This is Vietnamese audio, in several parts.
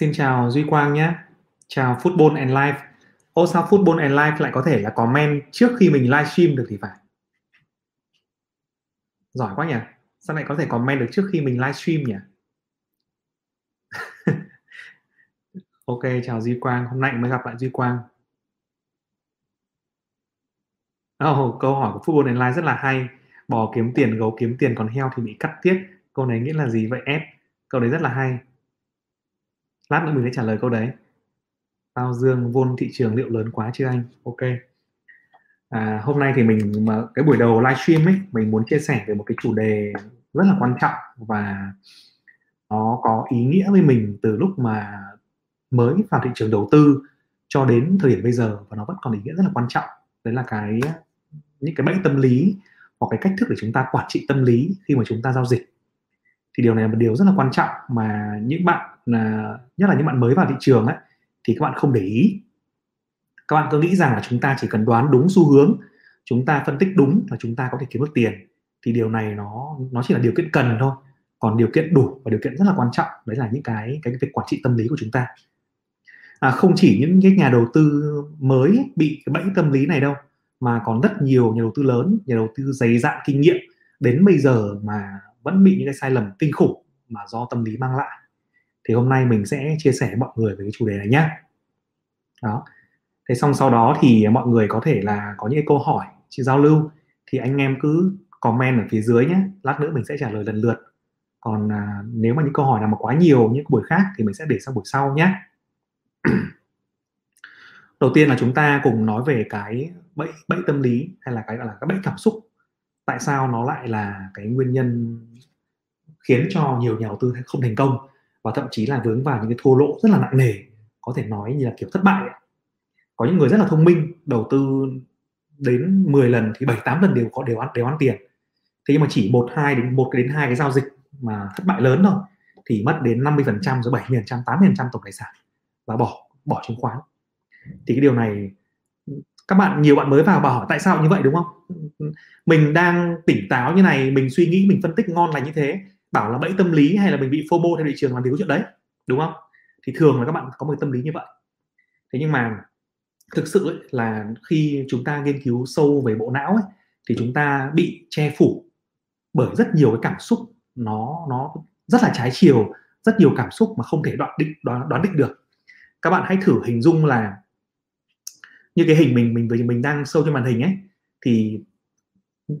Xin chào Duy Quang nhé. Chào Football and Life. Ô sao Football and Life lại có thể là comment trước khi mình livestream được thì phải. Giỏi quá nhỉ. Sao lại có thể comment được trước khi mình livestream nhỉ? ok, chào Duy Quang. Hôm nay mới gặp lại Duy Quang. Oh, câu hỏi của Football and Life rất là hay. Bò kiếm tiền, gấu kiếm tiền, còn heo thì bị cắt tiết. Câu này nghĩa là gì vậy ép? Câu đấy rất là hay lát nữa mình sẽ trả lời câu đấy. Bao dương vôn thị trường liệu lớn quá chưa anh? Ok. À, hôm nay thì mình mà cái buổi đầu livestream ấy mình muốn chia sẻ về một cái chủ đề rất là quan trọng và nó có ý nghĩa với mình từ lúc mà mới vào thị trường đầu tư cho đến thời điểm bây giờ và nó vẫn còn ý nghĩa rất là quan trọng. Đấy là cái những cái bẫy tâm lý hoặc cái cách thức để chúng ta quản trị tâm lý khi mà chúng ta giao dịch. Thì điều này là một điều rất là quan trọng mà những bạn là nhất là những bạn mới vào thị trường ấy thì các bạn không để ý. Các bạn cứ nghĩ rằng là chúng ta chỉ cần đoán đúng xu hướng chúng ta phân tích đúng là chúng ta có thể kiếm được tiền thì điều này nó nó chỉ là điều kiện cần thôi. Còn điều kiện đủ và điều kiện rất là quan trọng đấy là những cái cái việc quản trị tâm lý của chúng ta. À, không chỉ những cái nhà đầu tư mới bị cái bẫy tâm lý này đâu mà còn rất nhiều nhà đầu tư lớn nhà đầu tư dày dạn kinh nghiệm đến bây giờ mà vẫn bị những cái sai lầm kinh khủng mà do tâm lý mang lại thì hôm nay mình sẽ chia sẻ với mọi người về cái chủ đề này nhé đó. Thế xong sau đó thì mọi người có thể là có những câu hỏi chị giao lưu thì anh em cứ comment ở phía dưới nhé lát nữa mình sẽ trả lời lần lượt. Còn à, nếu mà những câu hỏi nào mà quá nhiều những buổi khác thì mình sẽ để sang buổi sau nhé đầu tiên là chúng ta cùng nói về cái bẫy bẫy tâm lý hay là cái gọi là cái bẫy cảm xúc. Tại sao nó lại là cái nguyên nhân khiến cho nhiều nhà đầu tư không thành công? Và thậm chí là vướng vào những cái thua lỗ rất là nặng nề, có thể nói như là kiểu thất bại có những người rất là thông minh, đầu tư đến 10 lần thì 7 8 lần đều có, đều ăn đều ăn tiền. Thế nhưng mà chỉ một, hai đến, một đến hai cái giao dịch mà thất bại lớn thôi, thì mất đến 50 phần trăm, rồi 70 phần trăm 80 phần trăm tổng tài sản và bỏ bỏ chứng khoán. Thì cái điều này, các bạn, nhiều bạn mới vào bảo hỏi tại sao như vậy, đúng không? Mình đang tỉnh táo như này, mình suy nghĩ, mình phân tích ngon là như thế bảo là bẫy tâm lý hay là mình bị FOMO theo thị trường làm gì có chuyện đấy đúng không? Thì thường là các bạn có một tâm lý như vậy. Thế nhưng mà thực sự ấy, là khi chúng ta nghiên cứu sâu về bộ não ấy, thì chúng ta bị che phủ bởi rất nhiều cái cảm xúc. Nó nó rất là trái chiều rất nhiều cảm xúc mà không thể đoán định đoán, đoán định được. Các bạn hãy thử hình dung là như cái hình mình mình mình đang sâu trên màn hình ấy thì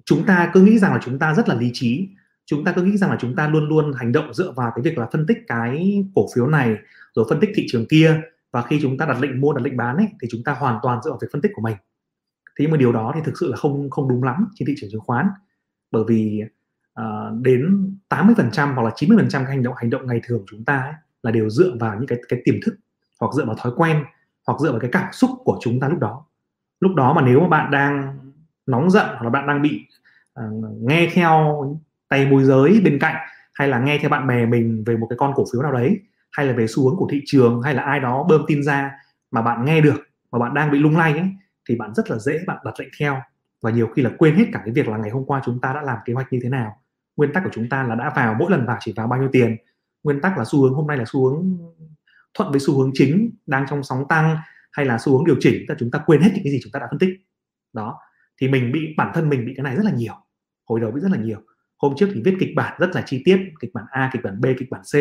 chúng ta cứ nghĩ rằng là chúng ta rất là lý trí chúng ta cứ nghĩ rằng là chúng ta luôn luôn hành động dựa vào cái việc là phân tích cái cổ phiếu này rồi phân tích thị trường kia. Và khi chúng ta đặt lệnh mua đặt lệnh bán ấy thì chúng ta hoàn toàn dựa vào việc phân tích của mình. Thế nhưng mà điều đó thì thực sự là không không đúng lắm trên thị trường chứng khoán. Bởi vì uh, đến 80% hoặc là 90% các hành động hành động ngày thường của chúng ta ấy, là đều dựa vào những cái cái tiềm thức hoặc dựa vào thói quen hoặc dựa vào cái cảm xúc của chúng ta lúc đó. Lúc đó mà nếu mà bạn đang nóng giận hoặc là bạn đang bị uh, nghe theo tay môi giới bên cạnh, hay là nghe theo bạn bè mình về một cái con cổ phiếu nào đấy, hay là về xu hướng của thị trường, hay là ai đó bơm tin ra mà bạn nghe được, mà bạn đang bị lung lay ấy, thì bạn rất là dễ bạn đặt lệnh theo. Và nhiều khi là quên hết cả cái việc là ngày hôm qua chúng ta đã làm kế hoạch như thế nào. Nguyên tắc của chúng ta là đã vào, mỗi lần vào chỉ vào bao nhiêu tiền. Nguyên tắc là xu hướng hôm nay là xu hướng thuận với xu hướng chính đang trong sóng tăng, hay là xu hướng điều chỉnh là chúng ta quên hết những cái gì chúng ta đã phân tích. Đó. Thì mình bị, bản thân mình bị cái này rất là nhiều. Hồi đầu bị rất là nhiều hôm trước thì viết kịch bản rất là chi tiết kịch bản A kịch bản B kịch bản C.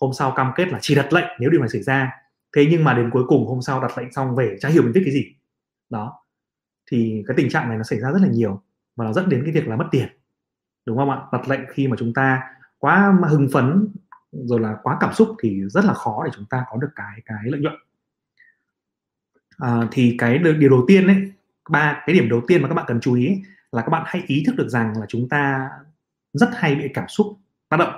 Hôm sau cam kết là chỉ đặt lệnh nếu điều này xảy ra. Thế nhưng mà đến cuối cùng hôm sau đặt lệnh xong về chả hiểu mình viết cái gì. Đó. Thì cái tình trạng này nó xảy ra rất là nhiều và nó dẫn đến cái việc là mất tiền. Đúng không ạ? Đặt lệnh khi mà chúng ta quá hưng phấn rồi là quá cảm xúc thì rất là khó để chúng ta có được cái cái lợi nhuận. À, thì cái điều đầu tiên đấy ba cái điểm đầu tiên mà các bạn cần chú ý ấy, là các bạn hãy ý thức được rằng là chúng ta rất hay bị cảm xúc tác động.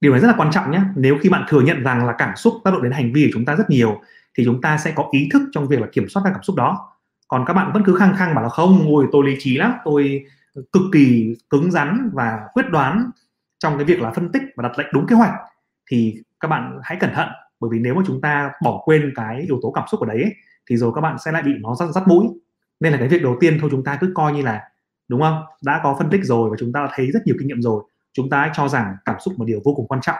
Điều này rất là quan trọng nhé. Nếu khi bạn thừa nhận rằng là cảm xúc tác động đến hành vi của chúng ta rất nhiều thì chúng ta sẽ có ý thức trong việc là kiểm soát các cảm xúc đó. Còn các bạn vẫn cứ khăng khăng bảo là không ngồi tôi lý trí lắm tôi cực kỳ cứng rắn và quyết đoán trong cái việc là phân tích và đặt lệnh đúng kế hoạch thì các bạn hãy cẩn thận. Bởi vì nếu mà chúng ta bỏ quên cái yếu tố cảm xúc ở đấy ấy, thì rồi các bạn sẽ lại bị nó dắt, dắt mũi. Nên là cái việc đầu tiên thôi chúng ta cứ coi như là đúng không? Đã có phân tích rồi và chúng ta đã thấy rất nhiều kinh nghiệm rồi. Chúng ta cho rằng cảm xúc là điều vô cùng quan trọng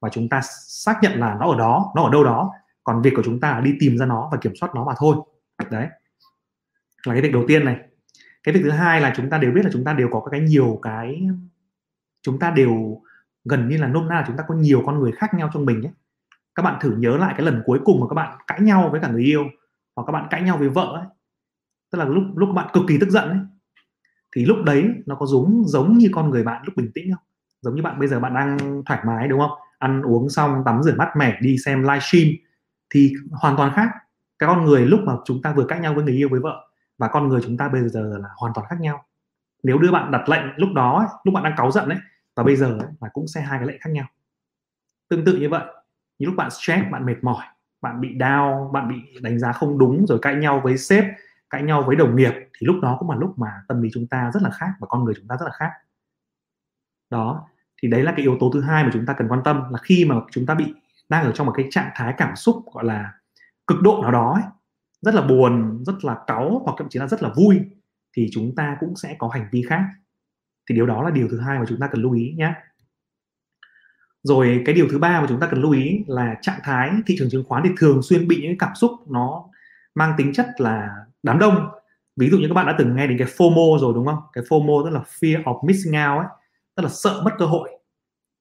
và chúng ta xác nhận là nó ở đó, nó ở đâu đó. Còn việc của chúng ta là đi tìm ra nó và kiểm soát nó mà thôi. Đấy. Là cái việc đầu tiên này. Cái việc thứ hai là chúng ta đều biết là chúng ta đều có cái nhiều cái, chúng ta đều gần như là nôm na là chúng ta có nhiều con người khác nhau trong mình ấy. các bạn thử nhớ lại cái lần cuối cùng mà các bạn cãi nhau với cả người yêu hoặc các bạn cãi nhau với vợ ấy. Tức là lúc lúc các bạn cực kỳ tức giận ấy thì lúc đấy nó có giống giống như con người bạn lúc bình tĩnh không? Giống như bạn bây giờ bạn đang thoải mái đúng không? Ăn uống xong tắm rửa mát mẻ đi xem livestream thì hoàn toàn khác. Cái con người lúc mà chúng ta vừa cãi nhau với người yêu với vợ và con người chúng ta bây giờ là hoàn toàn khác nhau. Nếu đưa bạn đặt lệnh lúc đó ấy, lúc bạn đang cáu giận ấy và bây giờ ấy, là cũng sẽ hai cái lệnh khác nhau. Tương tự như vậy như lúc bạn stress bạn mệt mỏi bạn bị đau bạn bị đánh giá không đúng rồi cãi nhau với sếp cãi nhau với đồng nghiệp thì lúc đó cũng là lúc mà tâm lý chúng ta rất là khác và con người chúng ta rất là khác. Đó thì đấy là cái yếu tố thứ hai mà chúng ta cần quan tâm là khi mà chúng ta bị đang ở trong một cái trạng thái cảm xúc gọi là cực độ nào đó ấy, rất là buồn rất là cáu hoặc thậm chí là rất là vui thì chúng ta cũng sẽ có hành vi khác. Thì điều đó là điều thứ hai mà chúng ta cần lưu ý nhé. Rồi cái điều thứ ba mà chúng ta cần lưu ý là trạng thái thị trường chứng khoán thì thường xuyên bị những cảm xúc nó mang tính chất là đám đông. Ví dụ như các bạn đã từng nghe đến cái FOMO rồi, đúng không? Cái FOMO tức là fear of missing out ấy, tức là sợ mất cơ hội.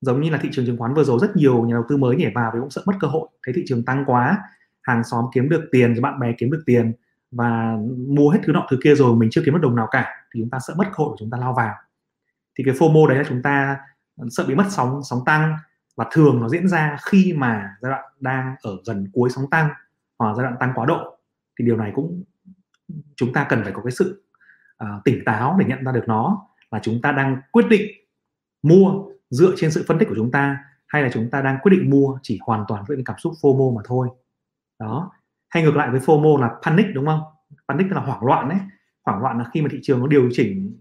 Giống như là thị trường chứng khoán vừa rồi, rất nhiều nhà đầu tư mới nhảy vào vì cũng sợ mất cơ hội. Thấy thị trường tăng quá, hàng xóm kiếm được tiền rồi bạn bè kiếm được tiền và mua hết thứ nọ thứ kia rồi, mình chưa kiếm được đồng nào cả, thì chúng ta sợ mất cơ hội của chúng ta lao vào. Thì cái FOMO đấy là chúng ta sợ bị mất sóng sóng tăng và thường nó diễn ra khi mà giai đoạn đang ở gần cuối sóng tăng hoặc giai đoạn tăng quá độ. Thì điều này cũng chúng ta cần phải có cái sự uh, tỉnh táo để nhận ra được nó là chúng ta đang quyết định mua dựa trên sự phân tích của chúng ta hay là chúng ta đang quyết định mua chỉ hoàn toàn với cảm xúc FOMO mà thôi. Đó. Hay ngược lại với FOMO là panic đúng không? Panic là hoảng loạn đấy hoảng loạn là khi mà thị trường nó điều chỉnh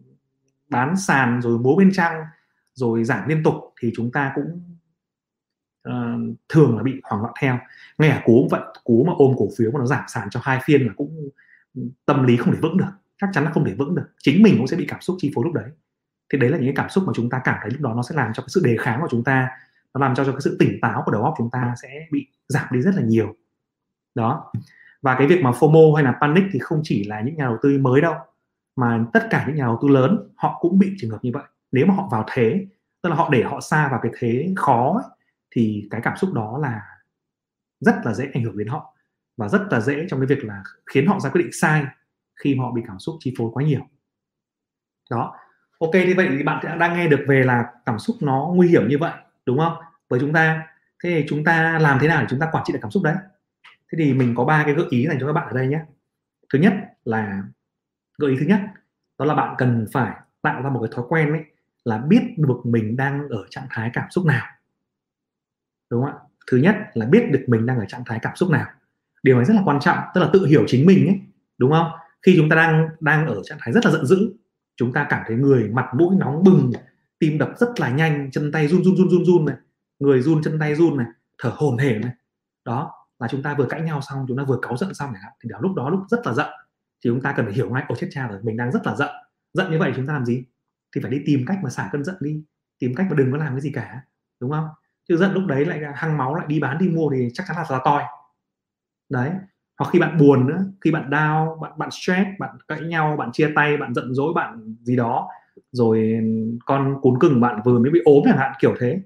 bán sàn rồi bố bên trăng rồi giảm liên tục thì chúng ta cũng uh, thường là bị hoảng loạn theo. Ngay cả cú cũng vậy cú mà ôm cổ phiếu mà nó giảm sàn cho hai phiên là cũng tâm lý không thể vững được chắc chắn là không thể vững được. Chính mình cũng sẽ bị cảm xúc chi phối lúc đấy. Thì đấy là những cái cảm xúc mà chúng ta cảm thấy lúc đó nó sẽ làm cho cái sự đề kháng của chúng ta nó làm cho, cho cái sự tỉnh táo của đầu óc chúng ta sẽ bị giảm đi rất là nhiều. Đó. Và cái việc mà FOMO hay là panic thì không chỉ là những nhà đầu tư mới đâu mà tất cả những nhà đầu tư lớn họ cũng bị trường hợp như vậy. Nếu mà họ vào thế tức là họ để họ xa vào cái thế khó ấy, thì cái cảm xúc đó là rất là dễ ảnh hưởng đến họ và rất là dễ trong cái việc là khiến họ ra quyết định sai khi mà họ bị cảm xúc chi phối quá nhiều. Đó. Ok thì vậy thì bạn đang nghe được về là cảm xúc nó nguy hiểm như vậy, đúng không? Với chúng ta. Thế thì chúng ta làm thế nào để chúng ta quản trị được cảm xúc đấy? Thế thì mình có ba cái gợi ý dành cho các bạn ở đây nhé. Thứ nhất là, gợi ý thứ nhất, đó là bạn cần phải tạo ra một cái thói quen ấy là biết được mình đang ở trạng thái cảm xúc nào. Đúng không ạ? Thứ nhất là biết được mình đang ở trạng thái cảm xúc nào điều này rất là quan trọng, tức là tự hiểu chính mình ấy, đúng không? Khi chúng ta đang đang ở trạng thái rất là giận dữ, chúng ta cảm thấy người mặt mũi nóng bừng, tim đập rất là nhanh, chân tay run run run run run này, người run, chân tay run này, thở hổn hển này. Đó, là chúng ta vừa cãi nhau xong, chúng ta vừa cáu giận xong thì đó, lúc đó lúc rất là giận. Thì chúng ta cần phải hiểu ngay ồ chết cha rồi, mình đang rất là giận. Giận như vậy chúng ta làm gì? Thì phải đi tìm cách mà xả cơn giận đi, tìm cách mà đừng có làm cái gì cả, đúng không? Chứ giận lúc đấy lại hăng máu lại đi bán, đi mua thì chắc chắn là là toi đấy. Hoặc khi bạn buồn nữa, khi bạn đau, bạn bạn stress, bạn cãi nhau, bạn chia tay, bạn giận dỗi, bạn gì đó, rồi con cuốn cưng bạn vừa mới bị ốm chẳng hạn, kiểu thế.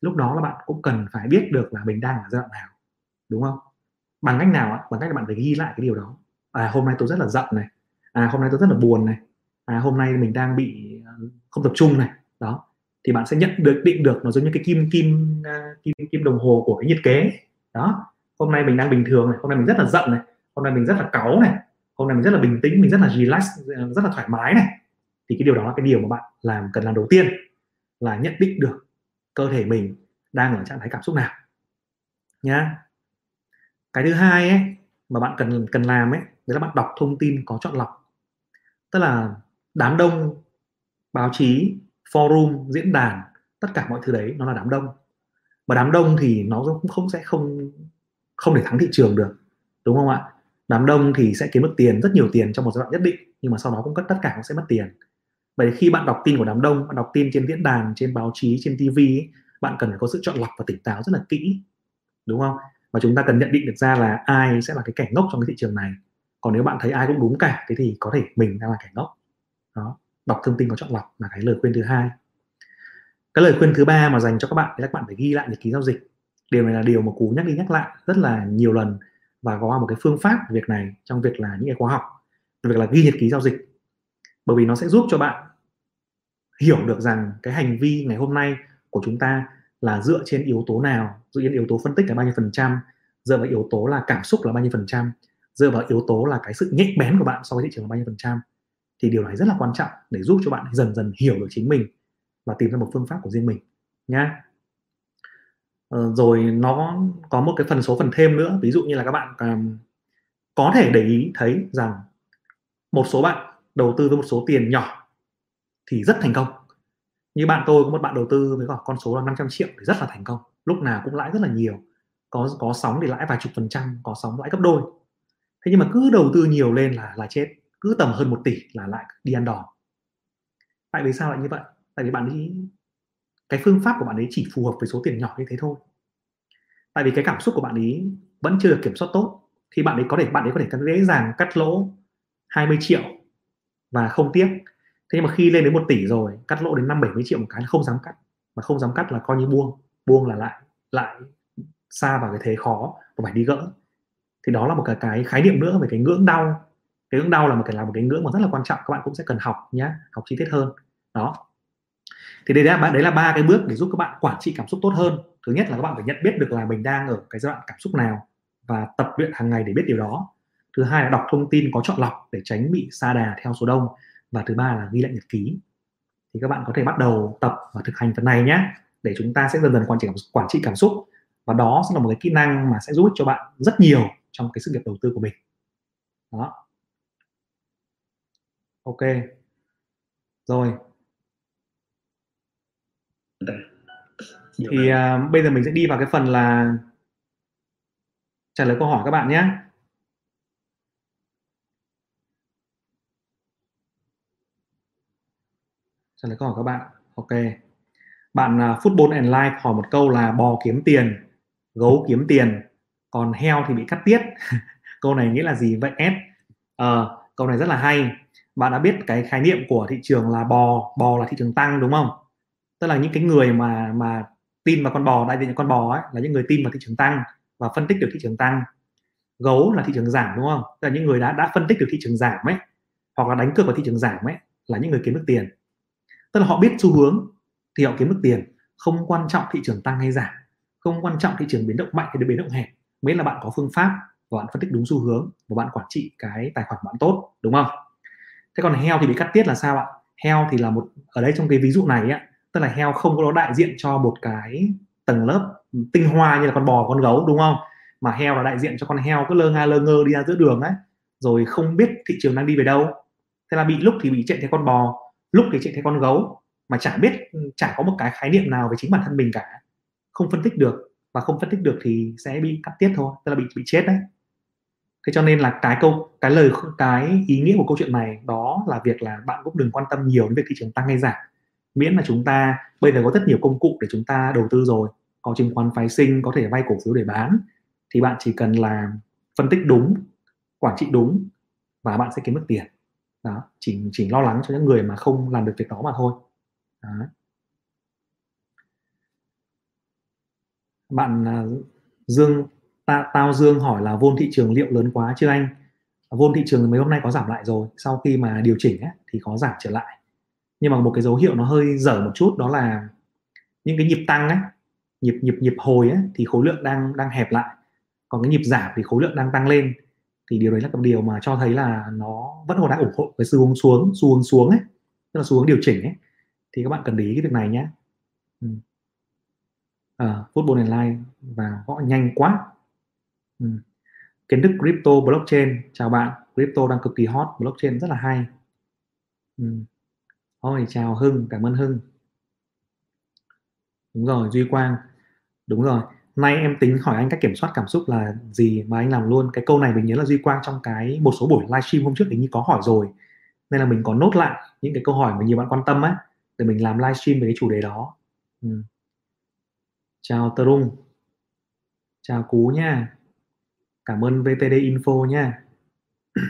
Lúc đó là bạn cũng cần phải biết được là mình đang ở giai đoạn nào, đúng không? Bằng cách nào bằng cách là bạn phải ghi lại cái điều đó. À hôm nay tôi rất là giận này. À hôm nay tôi rất là buồn này. À hôm nay mình đang bị ờ, không tập trung này. Đó. Thì bạn sẽ nhận được, định được nó giống như cái kim kim ờ, kim kim đồng hồ của cái nhiệt kế. Đó hôm nay mình đang bình thường này, hôm nay mình rất là giận này, hôm nay mình rất là cáu này, hôm nay mình rất là bình tĩnh, mình rất là relax, rất là thoải mái này, thì cái điều đó là cái điều mà bạn làm, cần làm đầu tiên là nhận định được cơ thể mình đang ở trạng thái cảm xúc nào. Nhá. Cái thứ hai ấy mà bạn cần cần làm ấy, đấy là bạn đọc thông tin có chọn lọc. Tức là đám đông, báo chí, forum, diễn đàn, tất cả mọi thứ đấy nó là đám đông. Và đám đông thì nó cũng không sẽ không không thể thắng thị trường được đúng không ạ? Đám đông thì sẽ kiếm được tiền rất nhiều tiền trong một giai đoạn nhất định nhưng mà sau đó cũng tất tất cả cũng sẽ mất tiền. Vậy khi bạn đọc tin của đám đông bạn đọc tin trên diễn đàn trên báo chí trên tv ấy, bạn cần phải có sự chọn lọc và tỉnh táo rất là kỹ đúng không? Và chúng ta cần nhận định được ra là ai sẽ là cái kẻ ngốc trong cái thị trường này. Còn nếu bạn thấy ai cũng đúng cả thế thì có thể mình đang là kẻ ngốc. Đó đọc thông tin có chọn lọc là cái lời khuyên thứ hai. Cái lời khuyên thứ ba mà dành cho các bạn thì các bạn phải ghi lại nhật ký giao dịch điều này là điều mà cú nhắc đi nhắc lại rất là nhiều lần và có một cái phương pháp việc này trong việc là những cái khóa học việc là ghi nhật ký giao dịch. Bởi vì nó sẽ giúp cho bạn hiểu được rằng cái hành vi ngày hôm nay của chúng ta là dựa trên yếu tố nào, dựa trên yếu tố phân tích là bao nhiêu phần trăm, dựa vào yếu tố là cảm xúc là bao nhiêu phần trăm, dựa vào yếu tố là cái sự nhạy bén của bạn so với thị trường là bao nhiêu phần trăm. Thì điều này rất là quan trọng để giúp cho bạn dần dần hiểu được chính mình và tìm ra một phương pháp của riêng mình, nhá ờ, rồi nó có một cái phần số phần thêm nữa. Ví dụ như là các bạn um, có thể để ý thấy rằng một số bạn đầu tư với một số tiền nhỏ thì rất thành công. Như bạn tôi có một bạn đầu tư với con số là 500 triệu thì rất là thành công. Lúc nào cũng lãi rất là nhiều. Có có sóng thì lãi vài chục phần trăm có sóng lãi gấp đôi. Thế nhưng mà cứ đầu tư nhiều lên là là chết. Cứ tầm hơn một tỷ là lại đi ăn đòn. Tại vì sao lại như vậy? Tại vì bạn ấy cái phương pháp của bạn ấy chỉ phù hợp với số tiền nhỏ như thế thôi. Tại vì cái cảm xúc của bạn ấy vẫn chưa được kiểm soát tốt thì bạn ấy có thể bạn ấy có thể dễ dàng cắt lỗ 20 triệu và không tiếc. Thế nhưng mà khi lên đến một tỷ rồi cắt lỗ đến năm 70 triệu một cái là không dám cắt. Mà không dám cắt là coi như buông buông là lại lại xa vào cái thế khó và phải đi gỡ. Thì đó là một cái, cái khái niệm nữa về cái ngưỡng đau. Cái ngưỡng đau là một cái là một cái ngưỡng mà rất là quan trọng các bạn cũng sẽ cần học nhé học chi tiết hơn. Đó thì đây là đấy là ba cái bước để giúp các bạn quản trị cảm xúc tốt hơn. Thứ nhất là các bạn phải nhận biết được là mình đang ở cái giai đoạn cảm xúc nào và tập luyện hàng ngày để biết điều đó. Thứ hai là đọc thông tin có chọn lọc để tránh bị sa đà theo số đông. Và thứ ba là ghi lại nhật ký. Thì các bạn có thể bắt đầu tập và thực hành phần này nhé, để chúng ta sẽ dần dần quản trị quản trị cảm xúc. Và đó sẽ là một cái kỹ năng mà sẽ giúp cho bạn rất nhiều trong cái sự nghiệp đầu tư của mình. Đó. Ok. Rồi. Thì uh, bây giờ mình sẽ đi vào cái phần là trả lời câu hỏi các bạn nhé. Trả lời câu hỏi các bạn. Ok. Bạn uh, football and life hỏi một câu là bò kiếm tiền gấu kiếm tiền còn heo thì bị cắt tiết. Câu này nghĩa là gì vậy s? Uh, câu này rất là hay. Bạn đã biết cái khái niệm của thị trường là bò bò là thị trường tăng đúng không? Tức là những cái người mà mà tin vào con bò, đại diện con bò ấy, là những người tin vào thị trường tăng và phân tích được thị trường tăng. Gấu là thị trường giảm, đúng không? Tức là những người đã đã phân tích được thị trường giảm ấy, hoặc là đánh cược vào thị trường giảm ấy, là những người kiếm được tiền. Tức là họ biết xu hướng thì họ kiếm được tiền. Không quan trọng thị trường tăng hay giảm, không quan trọng thị trường biến động mạnh hay biến động hẹp, miễn là bạn có phương pháp và bạn phân tích đúng xu hướng và bạn quản trị cái tài khoản bạn tốt, đúng không? Thế còn heo thì bị cắt tiết là sao ạ? Heo thì là một, ở đây trong cái ví dụ này á tức là heo không có đại diện cho một cái tầng lớp tinh hoa như là con bò, con gấu, đúng không? Mà heo là đại diện cho con heo, cứ lơ nga, lơ ngơ đi ra giữa đường ấy, rồi không biết thị trường đang đi về đâu. Thế là bị, lúc thì bị chạy theo con bò, lúc thì chạy theo con gấu, mà chả biết ừ, chả có một cái khái niệm nào về chính bản thân mình cả. Không phân tích được, và không phân tích được thì sẽ bị cắt tiết thôi, tức là bị bị chết đấy. Thế cho nên là cái câu, cái lời cái ý nghĩa của câu chuyện này đó là việc là bạn cũng đừng quan tâm nhiều đến việc thị trường tăng hay giảm miễn là chúng ta bây giờ có rất nhiều công cụ để chúng ta đầu tư rồi. Có chứng khoán phái sinh có thể vay cổ phiếu để bán. Thì bạn chỉ cần là phân tích đúng quản trị đúng và bạn sẽ kiếm được tiền. Đó chỉ chỉ lo lắng cho những người mà không làm được việc đó mà thôi. Đó. bạn à, Dương ta, tao Dương hỏi là vôn thị trường liệu lớn quá chưa anh? Vôn thị trường mấy hôm nay có giảm lại rồi. Sau khi mà điều chỉnh ấy, thì có giảm trở lại nhưng mà một cái dấu hiệu nó hơi dở một chút đó là những cái nhịp tăng ấy nhịp nhịp nhịp hồi ấy, thì khối lượng đang đang hẹp lại. Còn cái nhịp giảm thì khối lượng đang tăng lên. Thì điều đấy là một điều mà cho thấy là nó vẫn còn đang ủng hộ cái xu hướng xuống xu hướng xuống ấy tức là xu hướng điều chỉnh ấy. Thì các bạn cần để ý cái việc này nhé ừ. à, football online và gõ nhanh quá. Ừ. kiến thức crypto blockchain. Chào bạn crypto đang cực kỳ hot blockchain rất là hay. Ừ. Ôi chào Hưng, cảm ơn Hưng. Đúng rồi, Duy Quang. Đúng rồi. Nay em tính hỏi anh cách kiểm soát cảm xúc là gì mà anh làm luôn. Cái câu này mình nhớ là Duy Quang trong cái một số buổi livestream hôm trước hình như có hỏi rồi. Nên là mình có nốt lại những cái câu hỏi mà nhiều bạn quan tâm á để mình làm livestream về cái chủ đề đó. Ừ. chào Trung chào Cú nha cảm ơn VTD Info nha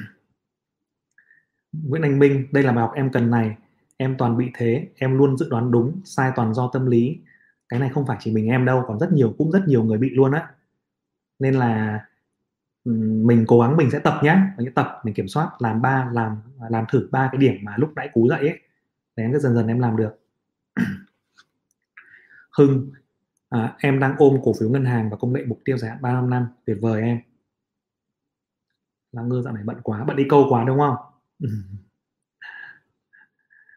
Nguyễn Anh Minh đây là bài học em cần này em toàn bị thế em luôn dự đoán đúng sai toàn do tâm lý. Cái này không phải chỉ mình em đâu còn rất nhiều cũng rất nhiều người bị luôn á. Nên là mình cố gắng mình sẽ tập nhá. Mình sẽ tập mình kiểm soát làm ba làm làm thử ba cái điểm mà lúc nãy cú dậy ấy. Để em cứ dần dần em làm được. Hưng à, em đang ôm cổ phiếu ngân hàng và công nghệ mục tiêu dài hạn 35 năm tuyệt vời em. Là ngư dạo này bận quá bận đi câu quá đúng không?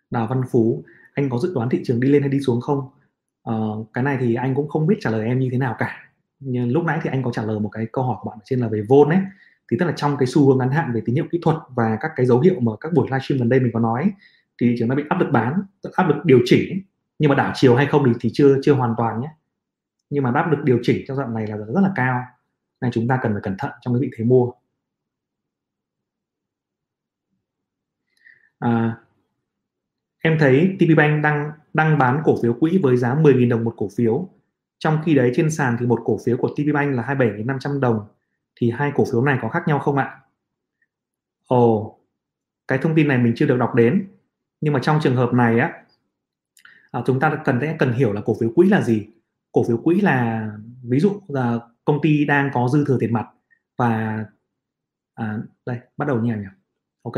Đào Văn Phú anh có dự đoán thị trường đi lên hay đi xuống không? Uh, cái này thì anh cũng không biết trả lời em như thế nào cả. Nhưng lúc nãy thì anh có trả lời một cái câu hỏi của bạn trên là về vôn ấy. Thì tức là trong cái xu hướng ngắn hạn về tín hiệu kỹ thuật và các cái dấu hiệu mà các buổi livestream gần đây mình có nói thì thị trường nó bị áp lực bán áp lực điều chỉnh nhưng mà đảo chiều hay không thì, thì chưa chưa hoàn toàn nhé. Nhưng mà áp lực điều chỉnh trong đoạn này là rất là cao. Nên chúng ta cần phải cẩn thận trong cái vị thế mua. À, em thấy TP Bank đang đang bán cổ phiếu quỹ với giá 10.000 đồng một cổ phiếu. Trong khi đấy trên sàn thì một cổ phiếu của TP Bank là 27.500 đồng. Thì hai cổ phiếu này có khác nhau không ạ? Ồ, cái thông tin này mình chưa được đọc đến. Nhưng mà trong trường hợp này á à, chúng ta cần sẽ cần hiểu là cổ phiếu quỹ là gì. Cổ phiếu quỹ là ví dụ là công ty đang có dư thừa tiền mặt và à, đây bắt đầu như này nhỉ? Ok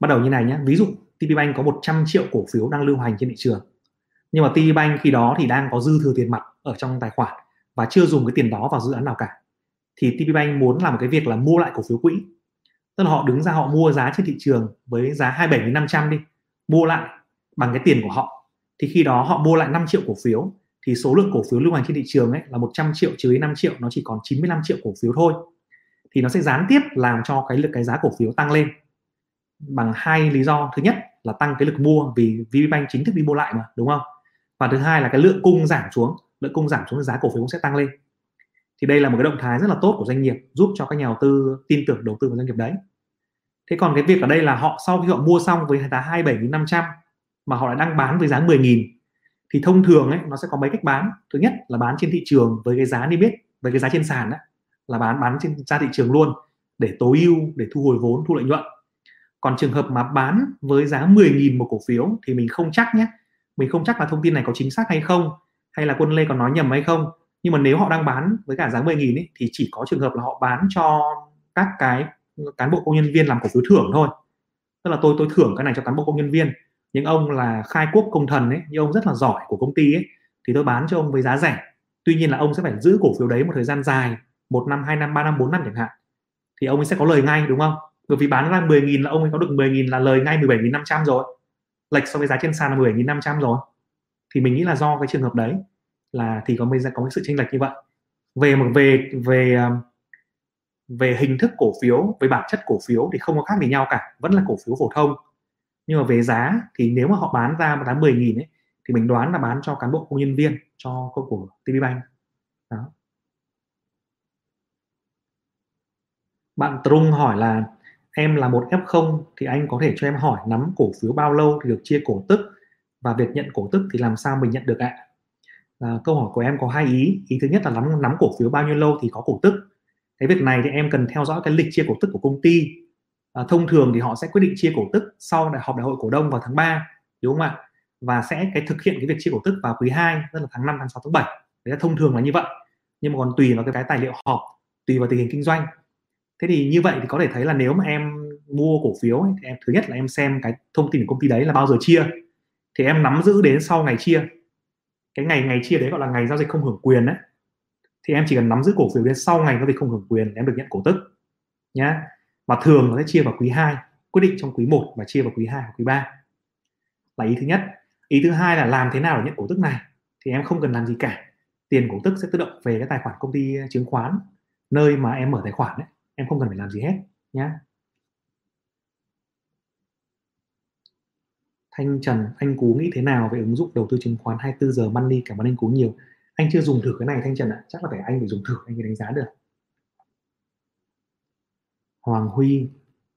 bắt đầu như này nhé. Ví dụ TP Bank có 100 triệu cổ phiếu đang lưu hành trên thị trường. Nhưng mà TP Bank khi đó thì đang có dư thừa tiền mặt ở trong tài khoản và chưa dùng cái tiền đó vào dự án nào cả. Thì TP Bank muốn làm một cái việc là mua lại cổ phiếu quỹ. Tức là họ đứng ra họ mua giá trên thị trường với giá 27.500 đi, mua lại bằng cái tiền của họ. Thì khi đó họ mua lại 5 triệu cổ phiếu, thì số lượng cổ phiếu lưu hành trên thị trường ấy là 100 triệu trừ 5 triệu, nó chỉ còn 95 triệu cổ phiếu thôi. Thì nó sẽ gián tiếp làm cho cái lực cái giá cổ phiếu tăng lên bằng hai lý do. Thứ nhất là tăng cái lực mua vì VPBank chính thức đi mua lại mà đúng không? Và thứ hai là cái lượng cung giảm xuống lượng cung giảm xuống giá cổ phiếu cũng sẽ tăng lên. Thì đây là một cái động thái rất là tốt của doanh nghiệp giúp cho các nhà đầu tư tin tưởng đầu tư vào doanh nghiệp đấy. Thế còn cái việc ở đây là họ sau khi họ mua xong với giá 27.500 mà họ lại đang bán với giá 10.000 thì thông thường ấy nó sẽ có mấy cách bán. Thứ nhất là bán trên thị trường với cái giá đi biết với cái giá trên sàn ấy, là bán bán trên ra thị trường luôn để tối ưu để thu hồi vốn thu lợi nhuận còn trường hợp mà bán với giá 10.000 một cổ phiếu thì mình không chắc nhé. Mình không chắc là thông tin này có chính xác hay không hay là quân lê còn nói nhầm hay không. Nhưng mà nếu họ đang bán với cả giá 10.000 ấy, thì chỉ có trường hợp là họ bán cho các cái cán bộ công nhân viên làm cổ phiếu thưởng thôi. Tức là tôi tôi thưởng cái này cho cán bộ công nhân viên. Những ông là khai quốc công thần ấy những ông rất là giỏi của công ty ấy thì tôi bán cho ông với giá rẻ. Tuy nhiên là ông sẽ phải giữ cổ phiếu đấy một thời gian dài một năm hai năm ba năm bốn năm chẳng hạn. Thì ông ấy sẽ có lời ngay đúng không? Bởi vì bán ra 10.000 là ông ấy có được 10.000 là lời ngay 17.500 rồi. Lệch so với giá trên sàn là 17.500 rồi. Thì mình nghĩ là do cái trường hợp đấy là thì có bây giờ có cái sự chênh lệch như vậy. Về một về về um, về hình thức cổ phiếu, về bản chất cổ phiếu thì không có khác gì nhau cả. Vẫn là cổ phiếu phổ thông. Nhưng mà về giá thì nếu mà họ bán ra giá 10.000 ấy, thì mình đoán là bán cho cán bộ công nhân viên, cho công của TP Bank. Đó. Bạn Trung hỏi là em là một F0 thì anh có thể cho em hỏi nắm cổ phiếu bao lâu thì được chia cổ tức. Và việc nhận cổ tức thì làm sao mình nhận được ạ? À, câu hỏi của em có hai ý. Ý thứ nhất là nắm nắm cổ phiếu bao nhiêu lâu thì có cổ tức. Cái việc này thì em cần theo dõi cái lịch chia cổ tức của công ty. À, thông thường thì họ sẽ quyết định chia cổ tức sau đại họp đại hội cổ đông vào tháng 3 đúng không ạ? Và sẽ cái thực hiện cái việc chia cổ tức vào quý 2 tức là tháng 5 tháng 6 tháng 7 đấy là thông thường là như vậy. Nhưng mà còn tùy vào cái, cái tài liệu họp tùy vào tình hình kinh doanh thế thì như vậy thì có thể thấy là nếu mà em mua cổ phiếu ấy, thì em thứ nhất là em xem cái thông tin của công ty đấy là bao giờ chia. Thì em nắm giữ đến sau ngày chia. Cái ngày ngày chia đấy gọi là ngày giao dịch không hưởng quyền đấy thì em chỉ cần nắm giữ cổ phiếu đến sau ngày giao dịch không hưởng quyền em được nhận cổ tức nhá. Và thường nó sẽ chia vào quý 2 quyết định trong quý 1 và chia vào quý 2 và quý 3 là ý thứ nhất. Ý thứ hai là làm thế nào để nhận cổ tức này? Thì em không cần làm gì cả. Tiền cổ tức sẽ tự động về cái tài khoản công ty chứng khoán nơi mà em mở tài khoản đấy em không cần phải làm gì hết nhé Thanh Trần, anh Cú nghĩ thế nào về ứng dụng đầu tư chứng khoán 24 giờ money cảm ơn anh Cú nhiều. Anh chưa dùng thử cái này, Thanh Trần ạ. Chắc là phải anh phải dùng thử, anh mới đánh giá được. Hoàng Huy,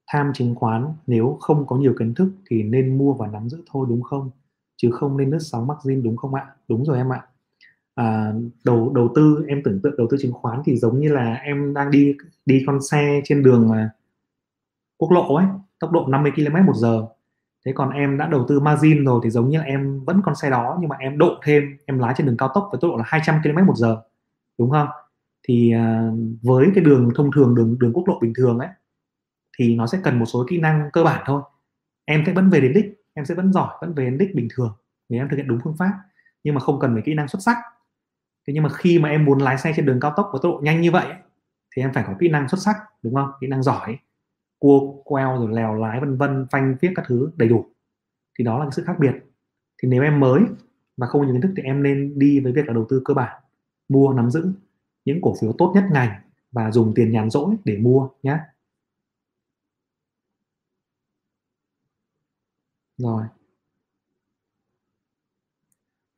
tham chứng khoán, nếu không có nhiều kiến thức thì nên mua và nắm giữ thôi, đúng không? Chứ không nên lướt sóng margin, đúng không ạ? Đúng rồi em ạ à, đầu đầu tư em tưởng tượng đầu tư chứng khoán thì giống như là em đang đi đi con xe trên đường à, quốc lộ ấy tốc độ 50 km một giờ. Thế còn em đã đầu tư margin rồi thì giống như là em vẫn con xe đó nhưng mà em độ thêm em lái trên đường cao tốc với tốc độ là 200 km một giờ đúng không? Thì à, với cái đường thông thường đường đường quốc lộ bình thường ấy thì nó sẽ cần một số kỹ năng cơ bản thôi. Em sẽ vẫn về đến đích em sẽ vẫn giỏi vẫn về đến đích bình thường nếu em thực hiện đúng phương pháp nhưng mà không cần phải kỹ năng xuất sắc thế nhưng mà khi mà em muốn lái xe trên đường cao tốc với tốc độ nhanh như vậy thì em phải có kỹ năng xuất sắc, đúng không? Kỹ năng giỏi, cua, queo, rồi lèo lái, vân vân, phanh viết các thứ đầy đủ. Thì đó là cái sự khác biệt. Thì nếu em mới và không có nhiều kiến thức thì em nên đi với việc là đầu tư cơ bản, mua, nắm giữ những cổ phiếu tốt nhất ngành và dùng tiền nhàn rỗi để mua nhé rồi.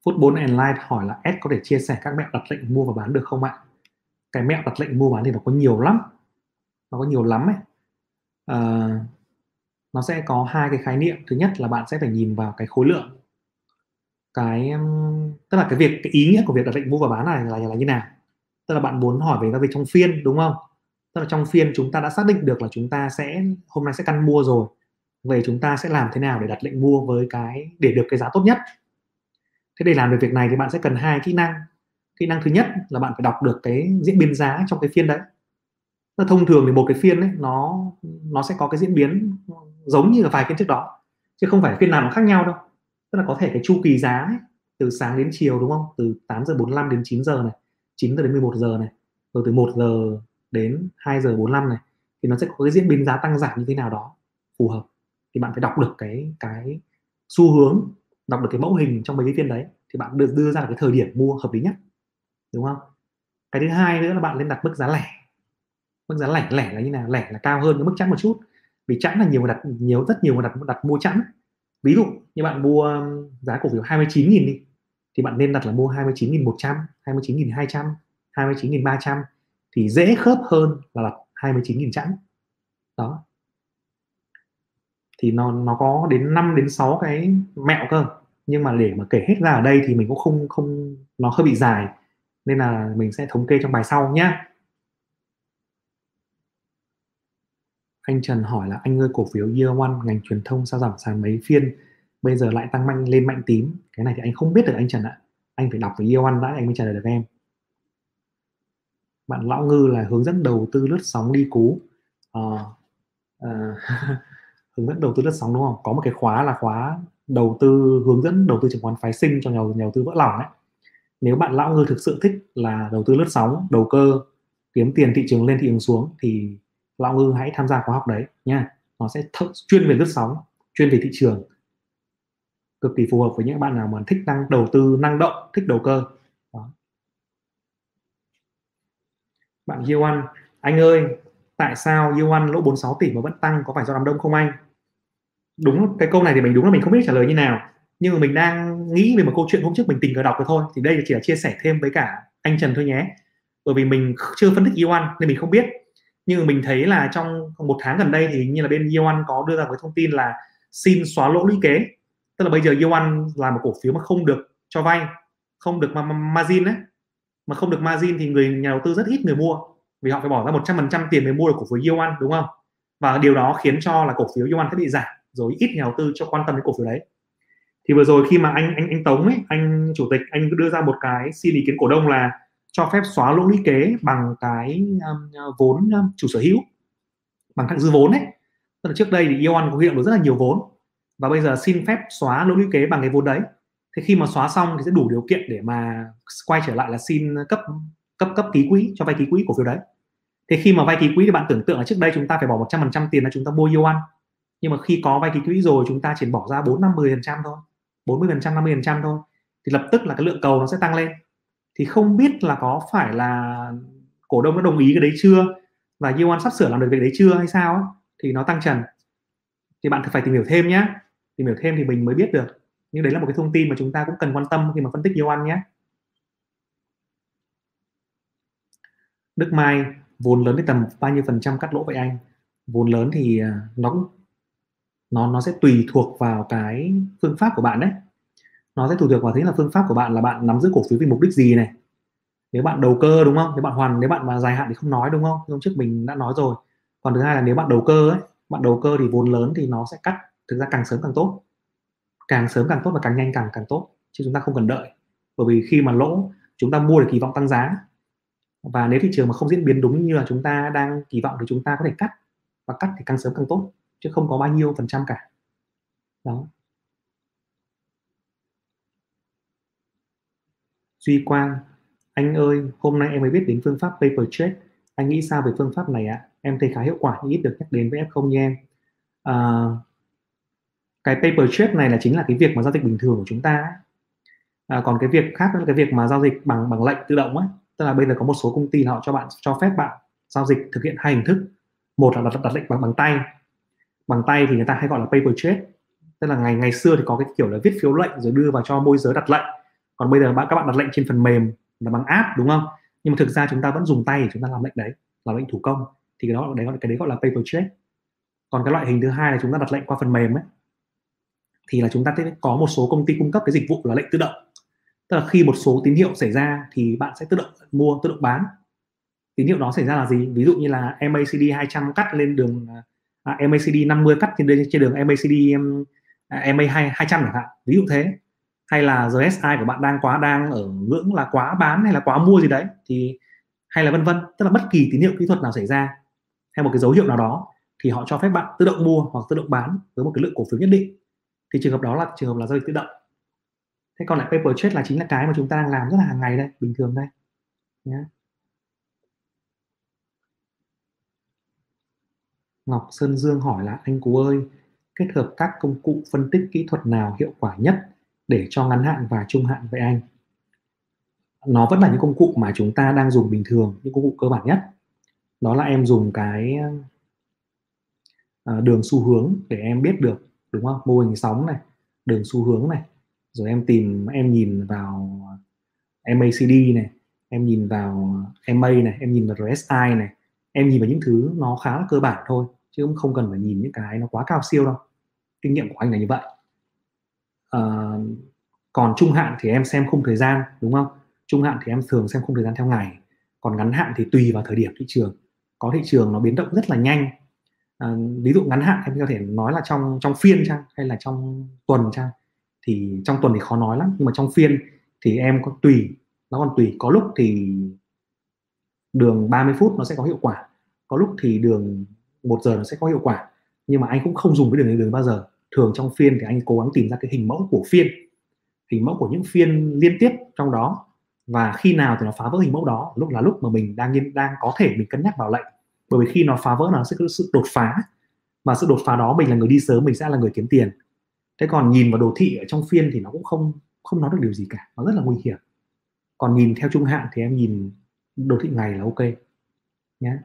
Football and Light hỏi là ad có thể chia sẻ các mẹo đặt lệnh mua và bán được không ạ? Cái mẹo đặt lệnh mua bán thì nó có nhiều lắm, nó có nhiều lắm ấy. À, nó sẽ có hai cái khái niệm. Thứ nhất là bạn sẽ phải nhìn vào cái khối lượng, cái tức là cái việc cái ý nghĩa của việc đặt lệnh mua và bán này là là như nào? Tức là bạn muốn hỏi về giao dịch trong phiên đúng không? Tức là trong phiên chúng ta đã xác định được là chúng ta sẽ hôm nay sẽ căn mua rồi. Về chúng ta sẽ làm thế nào để đặt lệnh mua với cái để được cái giá tốt nhất thế để làm được việc này thì bạn sẽ cần hai kỹ năng. Kỹ năng thứ nhất là bạn phải đọc được cái diễn biến giá trong cái phiên đấy. Nó thông thường thì một cái phiên ấy nó nó sẽ có cái diễn biến giống như là vài phiên trước đó chứ không phải phiên nào nó khác nhau đâu. Tức là có thể cái chu kỳ giá ấy, từ sáng đến chiều đúng không? Từ 8 giờ 45 đến 9 giờ này 9 giờ đến 11 giờ này rồi từ 1 giờ đến 2 giờ 45 này thì nó sẽ có cái diễn biến giá tăng giảm như thế nào đó phù hợp. Thì bạn phải đọc được cái cái xu hướng đọc được cái mẫu hình trong mấy cái phiên đấy thì bạn được đưa ra cái thời điểm mua hợp lý nhất, đúng không? Cái thứ hai nữa là bạn nên đặt mức giá lẻ. Mức giá lẻ lẻ là như nào? Lẻ là cao hơn cái mức chẵn một chút. Vì chẵn là nhiều người đặt, nhiều, rất nhiều người đặt đặt mua chẵn. Ví dụ như bạn mua giá cổ phiếu 29.000 đi, thì bạn nên đặt là mua 29.100 29.200 29.300 thì dễ khớp hơn là đặt 29.000 chẵn. Đó thì nó nó có đến 5 đến 6 cái mẹo cơ. Nhưng mà để mà kể hết ra ở đây thì mình cũng không không nó hơi bị dài. Nên là mình sẽ thống kê trong bài sau nhé anh Trần hỏi là anh ơi cổ phiếu Year One ngành truyền thông sao giảm sàn mấy phiên? Bây giờ lại tăng mạnh lên mạnh tím. Cái này thì anh không biết được anh Trần ạ. Anh phải đọc về Year One đã anh mới trả lời được em. Bạn lão ngư là hướng dẫn đầu tư lướt sóng đi cú. À, à, hướng dẫn đầu tư lướt sóng đúng không? Có một cái khóa là khóa đầu tư hướng dẫn đầu tư chứng khoán phái sinh cho nhà, nhà đầu tư vỡ lòng ấy. Nếu bạn lão ngư thực sự thích là đầu tư lướt sóng đầu cơ kiếm tiền thị trường lên thị trường xuống thì lão ngư hãy tham gia khóa học đấy nha. Nó sẽ th- chuyên về lướt sóng chuyên về thị trường. Cực kỳ phù hợp với những bạn nào mà thích năng đầu tư năng động thích đầu cơ. Đó. bạn Diêu Anh, anh ơi tại sao yuan lỗ 46 tỷ mà vẫn tăng? Có phải do đám đông không anh? Đúng, cái câu này thì mình đúng là mình không biết trả lời như nào. Nhưng mà mình đang nghĩ về một câu chuyện hôm trước mình tình cờ đọc được thôi. Thì đây chỉ là chia sẻ thêm với cả anh Trần thôi nhé. Bởi vì mình chưa phân tích Yuan nên mình không biết. Nhưng mà mình thấy là trong một tháng gần đây thì như là bên Yuan có đưa ra cái thông tin là xin xóa lỗ lũy kế. Tức là bây giờ Yuan là một cổ phiếu mà không được cho vay, không được margin ấy mà không được margin thì người nhà đầu tư rất ít người mua vì họ phải bỏ ra 100% tiền để mua được cổ phiếu Yuan đúng không? Và điều đó khiến cho là cổ phiếu Yuan sẽ bị giảm rồi ít nhà đầu tư cho quan tâm đến cổ phiếu đấy. Thì vừa rồi khi mà anh anh anh Tống ấy anh chủ tịch anh đưa ra một cái xin ý kiến cổ đông là cho phép xóa lỗ lũy kế bằng cái um, vốn um, chủ sở hữu bằng thặng dư vốn ấy. Tức là trước đây thì Ion có hiện được rất là nhiều vốn và bây giờ xin phép xóa lỗ lũy kế bằng cái vốn đấy. Thế khi mà xóa xong thì sẽ đủ điều kiện để mà quay trở lại là xin cấp cấp cấp ký quỹ cho vay ký quỹ cổ phiếu đấy thế khi mà vay ký quỹ thì bạn tưởng tượng là trước đây chúng ta phải bỏ 100% tiền là chúng ta mua yêu ăn nhưng mà khi có vay ký quỹ rồi chúng ta chỉ bỏ ra 4 50 phần trăm thôi. 40 phần trăm 50 phần trăm thôi. Thì lập tức là cái lượng cầu nó sẽ tăng lên. Thì không biết là có phải là cổ đông nó đồng ý cái đấy chưa? Và yêu ăn sắp sửa làm được việc đấy chưa hay sao ấy, thì nó tăng trần. Thì bạn phải tìm hiểu thêm nhé tìm hiểu thêm thì mình mới biết được. Nhưng đấy là một cái thông tin mà chúng ta cũng cần quan tâm khi mà phân tích yêu ăn nhé. Đức Mai vốn lớn thì tầm bao nhiêu phần trăm cắt lỗ vậy anh? Vốn lớn thì à, nó cũng, nó nó sẽ tùy thuộc vào cái phương pháp của bạn đấy. Nó sẽ tùy thuộc vào thế là phương pháp của bạn là bạn nắm giữ cổ phiếu vì mục đích gì này. Nếu bạn đầu cơ đúng không? Nếu bạn hoàn, nếu bạn mà dài hạn thì không nói đúng không? Hôm trước mình đã nói rồi. Còn thứ hai là nếu bạn đầu cơ ấy, bạn đầu cơ thì vốn lớn thì nó sẽ cắt, thực ra càng sớm càng tốt. Càng sớm càng tốt và càng nhanh càng càng tốt, chứ chúng ta không cần đợi. Bởi vì khi mà lỗ chúng ta mua để kỳ vọng tăng giá và nếu thị trường mà không diễn biến đúng như là chúng ta đang kỳ vọng thì chúng ta có thể cắt. Và cắt thì càng sớm càng tốt chứ không có bao nhiêu phần trăm cả. Đó. Duy Quang anh ơi hôm nay em mới biết đến phương pháp paper trade anh nghĩ sao về phương pháp này ạ? Em thấy khá hiệu quả nhưng ít được nhắc đến với F0 nha em. À, cái paper trade này là chính là cái việc mà giao dịch bình thường của chúng ta à, còn cái việc khác là cái việc mà giao dịch bằng bằng lệnh tự động ấy tức là bây giờ có một số công ty họ cho bạn cho phép bạn giao dịch thực hiện hai hình thức. Một là đặt, đặt lệnh bằng bằng tay. Bằng tay thì người ta hay gọi là paper trade tức là ngày ngày xưa thì có cái kiểu là viết phiếu lệnh rồi đưa vào cho môi giới đặt lệnh. Còn bây giờ bạn các bạn đặt lệnh trên phần mềm là bằng app đúng không? Nhưng mà thực ra chúng ta vẫn dùng tay để chúng ta làm lệnh đấy làm lệnh thủ công. Thì cái đó đấy gọi cái đấy gọi là paper trade còn cái loại hình thứ hai là chúng ta đặt lệnh qua phần mềm ấy. Thì là chúng ta sẽ có một số công ty cung cấp cái dịch vụ là lệnh tự động tức là khi một số tín hiệu xảy ra thì bạn sẽ tự động mua tự động bán. Tín hiệu đó xảy ra là gì? Ví dụ như là MACD 200 cắt lên đường à, à MACD 50 cắt trên trên đường MACD um, MA 200 chẳng hạn. Ví dụ thế. Hay là RSI của bạn đang quá đang ở ngưỡng là quá bán hay là quá mua gì đấy thì hay là vân vân. Tức là bất kỳ tín hiệu kỹ thuật nào xảy ra hay một cái dấu hiệu nào đó thì họ cho phép bạn tự động mua hoặc tự động bán với một cái lượng cổ phiếu nhất định. Thì trường hợp đó là trường hợp là giao dịch tự động thế còn lại paper trade là chính là cái mà chúng ta đang làm rất là hàng ngày đây, bình thường đây. Nhé Ngọc Sơn Dương hỏi là, anh Cú ơi, kết hợp các công cụ phân tích kỹ thuật nào hiệu quả nhất để cho ngắn hạn và trung hạn vậy anh? Nó vẫn là những công cụ mà chúng ta đang dùng bình thường, những công cụ cơ bản nhất. Đó là em dùng cái ờ, đường xu hướng để em biết được, đúng không? Mô hình sóng này, đường xu hướng này rồi em tìm em nhìn vào MACD này em nhìn vào MA này em nhìn vào RSI này em nhìn vào những thứ nó khá là cơ bản thôi chứ cũng không cần phải nhìn những cái nó quá cao siêu đâu. Kinh nghiệm của anh là như vậy. À, còn trung hạn thì em xem khung thời gian đúng không? Trung hạn thì em thường xem khung thời gian theo ngày còn ngắn hạn thì tùy vào thời điểm thị trường. Có thị trường nó biến động rất là nhanh. À, ví dụ ngắn hạn em có thể nói là trong trong phiên chăng hay là trong tuần chăng? Thì trong tuần thì khó nói lắm, nhưng mà trong phiên thì em có tùy, nó còn tùy. Có lúc thì đường 30 phút nó sẽ có hiệu quả, có lúc thì đường một giờ nó sẽ có hiệu quả. Nhưng mà anh cũng không dùng cái đường này đường bao giờ. Thường trong phiên thì anh cố gắng tìm ra cái hình mẫu của phiên, hình mẫu của những phiên liên tiếp trong đó. Và khi nào thì nó phá vỡ hình mẫu đó, lúc là lúc mà mình đang đang có thể mình cân nhắc vào lệnh. Bởi vì khi nó phá vỡ nó sẽ có sự đột phá, mà sự đột phá đó mình là người đi sớm, mình sẽ là người kiếm tiền thế còn nhìn vào đồ thị ở trong phiên thì nó cũng không không nói được điều gì cả, nó rất là nguy hiểm. Còn nhìn theo trung hạn thì em nhìn đồ thị ngày là ok nhé.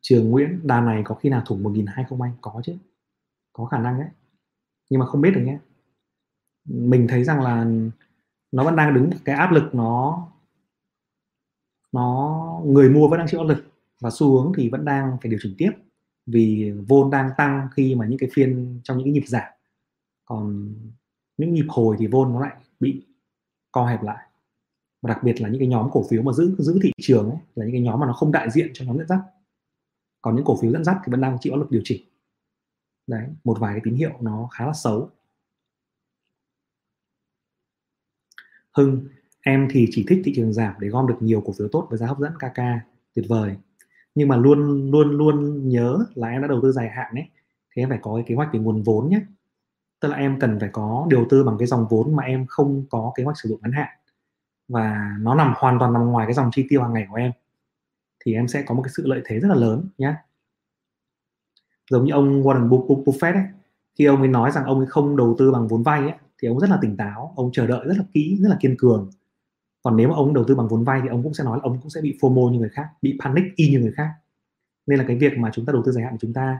Trường Nguyễn, đà này có khi nào thủng 1.200 không anh? Có chứ, có khả năng đấy. Nhưng mà không biết được nhé. Mình thấy rằng là nó vẫn đang đứng cái áp lực nó nó, người mua vẫn đang chịu áp lực và xu hướng thì vẫn đang phải điều chỉnh tiếp vì vôn đang tăng khi mà những cái phiên trong những cái nhịp giảm. Còn những nhịp hồi thì vôn nó lại bị co hẹp lại. Và đặc biệt là những cái nhóm cổ phiếu mà giữ giữ thị trường ấy, là những cái nhóm mà nó không đại diện cho nhóm dẫn dắt. Còn những cổ phiếu dẫn dắt thì vẫn đang chịu áp lực điều chỉnh. Đấy một vài cái tín hiệu nó khá là xấu. Hưng em thì chỉ thích thị trường giảm để gom được nhiều cổ phiếu tốt với giá hấp dẫn KK tuyệt vời nhưng mà luôn luôn luôn nhớ là em đã đầu tư dài hạn ấy thì em phải có cái kế hoạch về nguồn vốn nhé tức là em cần phải có đầu tư bằng cái dòng vốn mà em không có kế hoạch sử dụng ngắn hạn. Và nó nằm hoàn toàn nằm ngoài cái dòng chi tiêu hàng ngày của em. Thì em sẽ có một cái sự lợi thế rất là lớn nhé giống như ông Warren Buffett ấy khi ông ấy nói rằng ông ấy không đầu tư bằng vốn vay ấy, thì ông rất là tỉnh táo ông chờ đợi rất là kỹ rất là kiên cường còn nếu mà ông đầu tư bằng vốn vay thì ông cũng sẽ nói là ông cũng sẽ bị FOMO như người khác, bị panic y như người khác. Nên là cái việc mà chúng ta đầu tư dài hạn chúng ta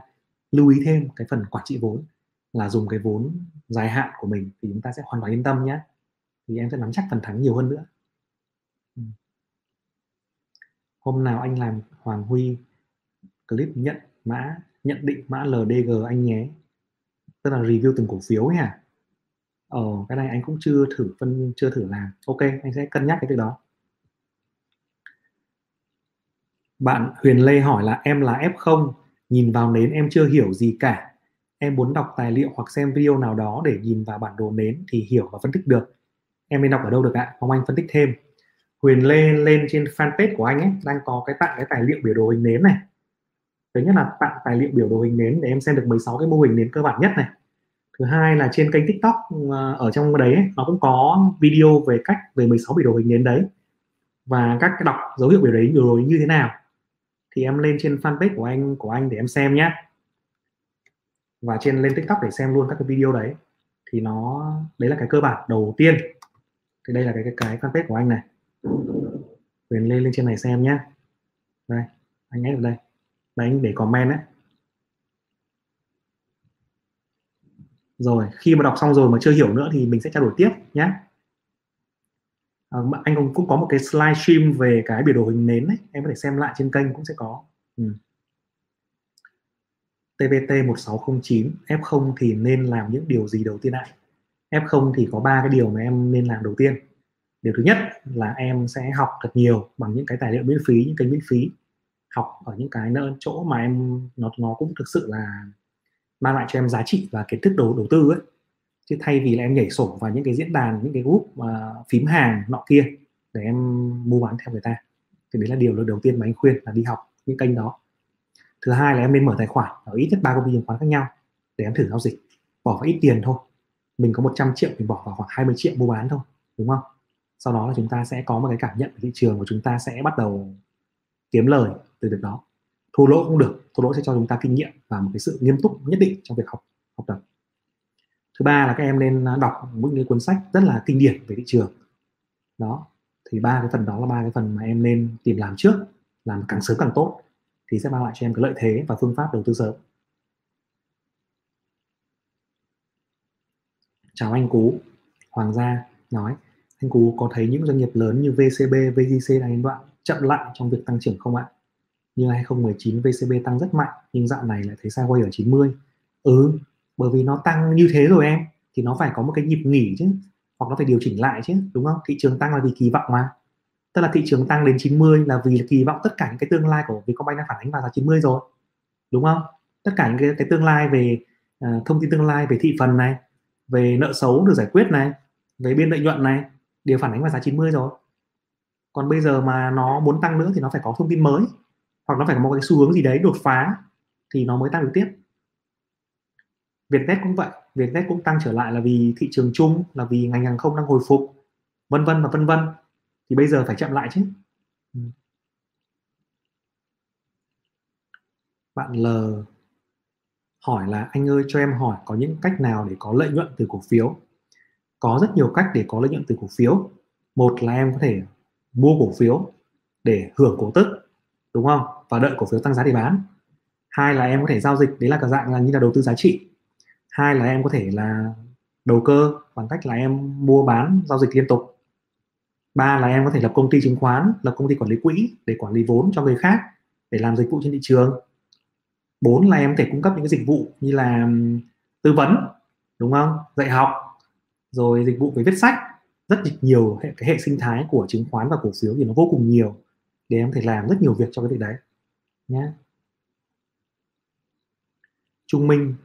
lưu ý thêm cái phần quản trị vốn, là dùng cái vốn dài hạn của mình thì chúng ta sẽ hoàn toàn yên tâm nhé. Thì em sẽ nắm chắc phần thắng nhiều hơn nữa. Ừ. Hôm nào anh làm Hoàng Huy clip nhận mã, nhận định mã LDG anh nhé. Tức là review từng cổ phiếu ấy ờ cái này anh cũng chưa thử phân, chưa thử làm. Ok, anh sẽ cân nhắc cái việc đó. Bạn Huyền Lê hỏi là em là F0 nhìn vào nến em chưa hiểu gì cả. Em muốn đọc tài liệu hoặc xem video nào đó để nhìn vào bản đồ nến thì hiểu và phân tích được. Em nên đọc ở đâu được ạ? Mong anh phân tích thêm. Huyền Lê lên trên fanpage của anh ấy, đang có cái tặng cái tài liệu biểu đồ hình nến này. Thứ nhất là tặng tài liệu biểu đồ hình nến để em xem được 16 cái mô hình nến cơ bản nhất này thứ hai là trên kênh tiktok ờ, ở trong đấy nó cũng có video về cách về 16 biểu đồ hình nến đấy. Và các đọc dấu hiệu biểu đấy biểu đồ như thế nào. Thì em lên trên fanpage của anh của anh để em xem nhé và trên lên tiktok để xem luôn các cái video đấy. Thì nó đấy là cái cơ bản đầu tiên. Thì đây là cái cái, cái fanpage của anh này. Quyền lên lên trên này xem nhé đây anh ấy ở đây. Đấy anh để comment đấy. Rồi khi mà đọc xong rồi mà chưa hiểu nữa thì mình sẽ trao đổi tiếp nhé à, anh cũng, cũng có một cái slide stream về cái biểu đồ hình nến ấy. em có thể xem lại trên kênh cũng sẽ có ừ. TBT 1609 F0 thì nên làm những điều gì đầu tiên ạ F0 thì có ba cái điều mà em nên làm đầu tiên điều thứ nhất là em sẽ học thật nhiều bằng những cái tài liệu miễn phí những kênh miễn phí học ở những cái nơi chỗ mà em nó nó cũng thực sự là mang lại cho em giá trị và kiến thức đầu đầu tư ấy. Chứ thay vì là em nhảy sổ vào những cái diễn đàn, những cái group mà phím hàng nọ kia để em mua bán theo người ta. Thì đấy là điều đầu tiên mà anh khuyên là đi học những kênh đó. Thứ hai là em nên mở tài khoản ở ít nhất ba công ty chứng khoán khác nhau để em thử giao dịch. Bỏ vào ít tiền thôi. Mình có 100 triệu mình bỏ vào khoảng 20 triệu mua bán thôi, đúng không? Sau đó là chúng ta sẽ có một cái cảm nhận về thị trường và chúng ta sẽ bắt đầu kiếm lời từ việc đó thua lỗ cũng được thua lỗ sẽ cho chúng ta kinh nghiệm và một cái sự nghiêm túc nhất định trong việc học học tập. Thứ ba là các em nên à, đọc những cái cuốn sách rất là kinh điển về thị trường. Đó thì ba cái phần đó là ba cái phần mà em nên tìm làm trước làm càng sớm càng tốt thì sẽ mang lại cho em cái lợi thế và phương pháp đầu tư sớm. Chào anh Cú Hoàng gia nói anh Cú có thấy những doanh nghiệp lớn như VCB, VGC đang đoạn chậm lại trong việc tăng trưởng không ạ? Như 2019 VCB tăng rất mạnh nhưng dạo này lại thấy sideways ở 90. Ừ, bởi vì nó tăng như thế rồi em thì nó phải có một cái nhịp nghỉ chứ hoặc nó phải điều chỉnh lại chứ đúng không? Thị trường tăng là vì kỳ vọng mà. Tức là thị trường tăng đến 90 là vì kỳ vọng tất cả những cái tương lai của Vietcombank đang phản ánh vào giá 90 rồi. Đúng không? Tất cả những cái, cái tương lai về uh, thông tin tương lai về thị phần này, về nợ xấu được giải quyết này, về biên lợi nhuận này đều phản ánh vào giá 90 rồi còn bây giờ mà nó muốn tăng nữa thì nó phải có thông tin mới hoặc nó phải có một cái xu hướng gì đấy đột phá thì nó mới tăng được tiếp. Vietjet cũng vậy, Vietjet cũng tăng trở lại là vì thị trường chung, là vì ngành hàng không đang hồi phục, vân vân và vân vân. Thì bây giờ phải chậm lại chứ. Ừ. Bạn L hỏi là, anh ơi, cho em hỏi có những cách nào để có lợi nhuận từ cổ phiếu? Có rất nhiều cách để có lợi nhuận từ cổ phiếu. Một là em có thể mua cổ phiếu để hưởng cổ tức đúng không? Và đợi cổ phiếu tăng giá để bán. Hai là em có thể giao dịch đấy là cả dạng là như là đầu tư giá trị. Hai là em có thể là đầu cơ bằng cách là em mua bán giao dịch liên tục. Ba là em có thể lập công ty chứng khoán lập công ty quản lý quỹ để quản lý vốn cho người khác để làm dịch vụ trên thị trường. Bốn là em có thể cung cấp những cái dịch vụ như là tư vấn đúng không? Dạy học rồi dịch vụ về viết sách. Rất nhiều hệ, cái hệ sinh thái của chứng khoán và cổ phiếu thì nó vô cùng nhiều để em có thể làm rất nhiều việc cho cái việc đấy nhé Trung Minh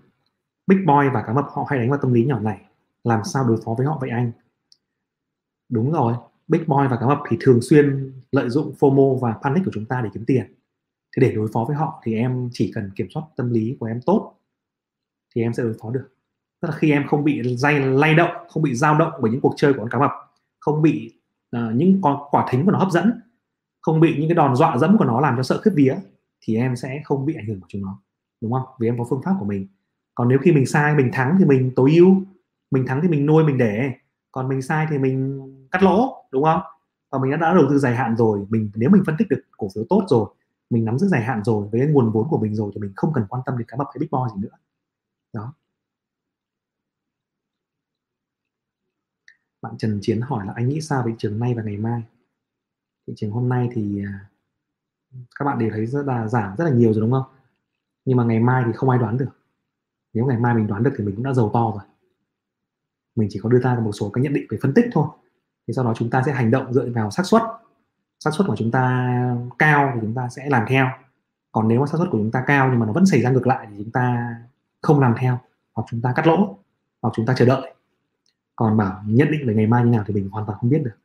Big Boy và cá mập họ hay đánh vào tâm lý nhỏ này làm sao đối phó với họ vậy anh? Đúng rồi Big Boy và cá mập thì thường xuyên lợi dụng FOMO và panic của chúng ta để kiếm tiền. Thì để đối phó với họ thì em chỉ cần kiểm soát tâm lý của em tốt thì em sẽ đối phó được. Tức là khi em không bị dây lay động không bị dao động bởi những cuộc chơi của con cá mập không bị uh, những con quả thính của nó hấp dẫn không bị những cái đòn dọa dẫm của nó làm cho sợ khiếp vía thì em sẽ không bị ảnh hưởng của chúng nó đúng không? Vì em có phương pháp của mình. Còn nếu khi mình sai mình thắng thì mình tối ưu mình thắng thì mình nuôi mình để. Còn mình sai thì mình cắt lỗ đúng không? Và mình đã, đã đầu tư dài hạn rồi mình nếu mình phân tích được cổ phiếu tốt rồi mình nắm giữ dài hạn rồi với nguồn vốn của mình rồi thì mình không cần quan tâm đến cá mập hay big boy gì nữa. Đó. Bạn Trần Chiến hỏi là anh nghĩ sao về thị trường nay và ngày mai? Thị trường hôm nay thì à, các bạn đều thấy rất là giảm rất là nhiều rồi đúng không? Nhưng mà ngày mai thì không ai đoán được. Nếu ngày mai mình đoán được thì mình cũng đã giàu to rồi. Mình chỉ có đưa ra một số cái nhận định về phân tích thôi. Thì sau đó chúng ta sẽ hành động dựa vào xác suất. Xác suất của chúng ta cao thì chúng ta sẽ làm theo. Còn nếu mà xác suất của chúng ta cao nhưng mà nó vẫn xảy ra ngược lại thì chúng ta không làm theo hoặc chúng ta cắt lỗ hoặc chúng ta chờ đợi. Còn bảo nhận định về ngày mai như nào thì mình hoàn toàn không biết được.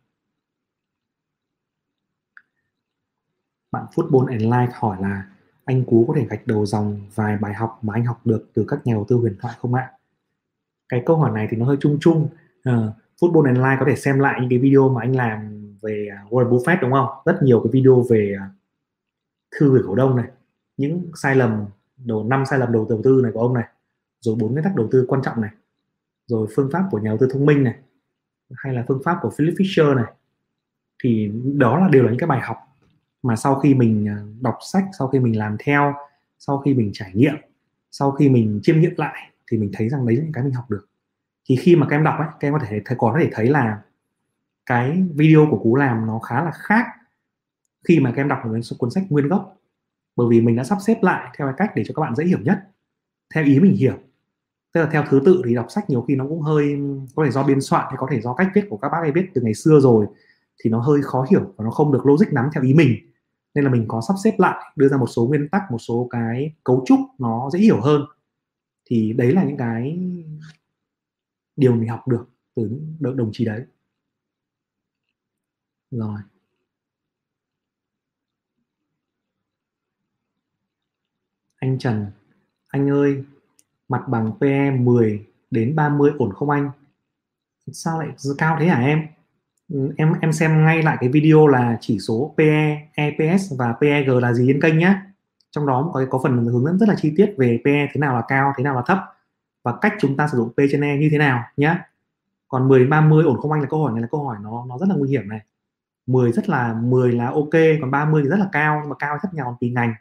Bạn football and life hỏi là anh cú có thể gạch đầu dòng vài bài học mà anh học được từ các nhà đầu tư huyền thoại không ạ? Cái câu hỏi này thì nó hơi chung chung. Uh, football and life có thể xem lại những cái video mà anh làm về à, Warren Buffett đúng không? Rất nhiều cái video về à, thư gửi cổ đông này những sai lầm đầu năm sai lầm đầu đầu tư này của ông này rồi bốn nguyên tắc đầu tư quan trọng này rồi phương pháp của nhà đầu tư thông minh này hay là phương pháp của Philip Fisher này. Thì đó là đều là những cái bài học mà sau khi mình à, đọc sách, sau khi mình làm theo, sau khi mình trải nghiệm, sau khi mình chiêm nghiệm lại thì mình thấy rằng đấy là những cái mình học được. Thì khi mà các em đọc ấy, các em có thể thấy, có thể thấy là cái video của cú làm nó khá là khác khi mà các em đọc một cuốn sách nguyên gốc. Bởi vì mình đã sắp xếp lại theo cái cách để cho các bạn dễ hiểu nhất, theo ý mình hiểu. Tức là theo thứ tự thì đọc sách nhiều khi nó cũng hơi, có thể do biên soạn hay có thể do cách viết của các bác ấy viết từ ngày xưa rồi thì nó hơi khó hiểu và nó không được logic lắm theo ý mình nên là mình có sắp xếp lại, đưa ra một số nguyên tắc, một số cái cấu trúc nó dễ hiểu hơn. Thì đấy là những cái điều mình học được từ những đồng chí đấy. Rồi. Anh Trần, anh ơi, mặt bằng PE 10 đến 30 ổn không anh? Sao lại cao thế hả em? Ừ, em em xem ngay lại cái video là chỉ số PE, EPS và PEG là gì trên kênh nhé trong đó có có phần hướng dẫn rất là chi tiết về PE thế nào là cao thế nào là thấp và cách chúng ta sử dụng P trên E như thế nào nhé còn 10 30 ổn không anh? Là câu hỏi này là câu hỏi nó nó rất là nguy hiểm này. 10 rất là 10 là ok còn 30 thì rất là cao nhưng mà cao rất nhau tùy ngành.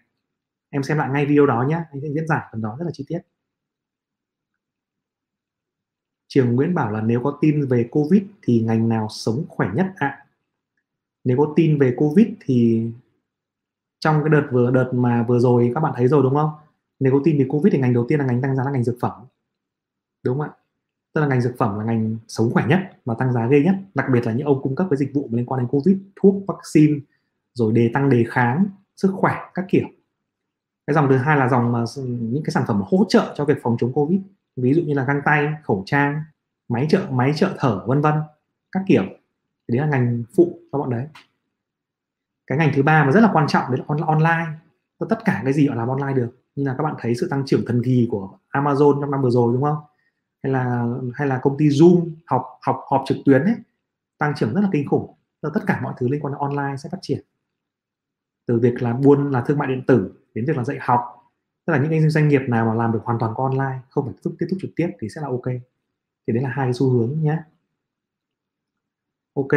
Em xem lại ngay video đó nhé anh sẽ diễn giải phần đó rất là chi tiết. Trường Nguyễn bảo là nếu có tin về Covid thì ngành nào sống khỏe nhất ạ? À? Nếu có tin về Covid thì trong cái đợt vừa, đợt mà vừa rồi các bạn thấy rồi đúng không? Nếu có tin về Covid thì ngành đầu tiên là ngành tăng giá là ngành dược phẩm. Đúng không ạ? tức là ngành dược phẩm là ngành sống khỏe nhất và tăng giá ghê nhất đặc biệt là những ông cung cấp cái dịch vụ liên quan đến covid, thuốc, vaccine, rồi đề tăng đề kháng, sức khỏe các kiểu cái dòng thứ hai là dòng mà những cái sản phẩm hỗ trợ cho việc phòng chống covid ví dụ như là găng tay, khẩu trang, máy trợ máy trợ thở, vân vân, các kiểu. Đấy là ngành phụ cho bọn đấy. Cái ngành thứ ba mà rất là quan trọng đấy là on, online. Tất cả cái gì họ làm online được. Như là các bạn thấy sự tăng trưởng thần kỳ của Amazon trong năm vừa rồi, đúng không? Hay là hay là công ty Zoom học học, họp trực tuyến ấy, tăng trưởng rất là kinh khủng. Tất cả mọi thứ liên quan đến online sẽ phát triển. Từ việc là buôn, là thương mại điện tử, đến việc là dạy học tức là những cái doanh nghiệp nào mà làm được hoàn toàn qua online không phải tiếp tiếp xúc trực tiếp thì sẽ là ok. Thì đấy là hai cái xu hướng nhé ok.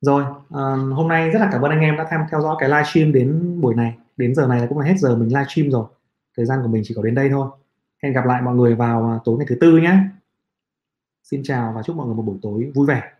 Rồi uh, hôm nay rất là cảm ơn anh em đã tham theo dõi cái livestream đến buổi này. Đến giờ này là cũng là hết giờ mình livestream rồi. Thời gian của mình chỉ có đến đây thôi. Hẹn gặp lại mọi người vào à, tối ngày thứ tư nhé xin chào và chúc mọi người một buổi tối vui vẻ.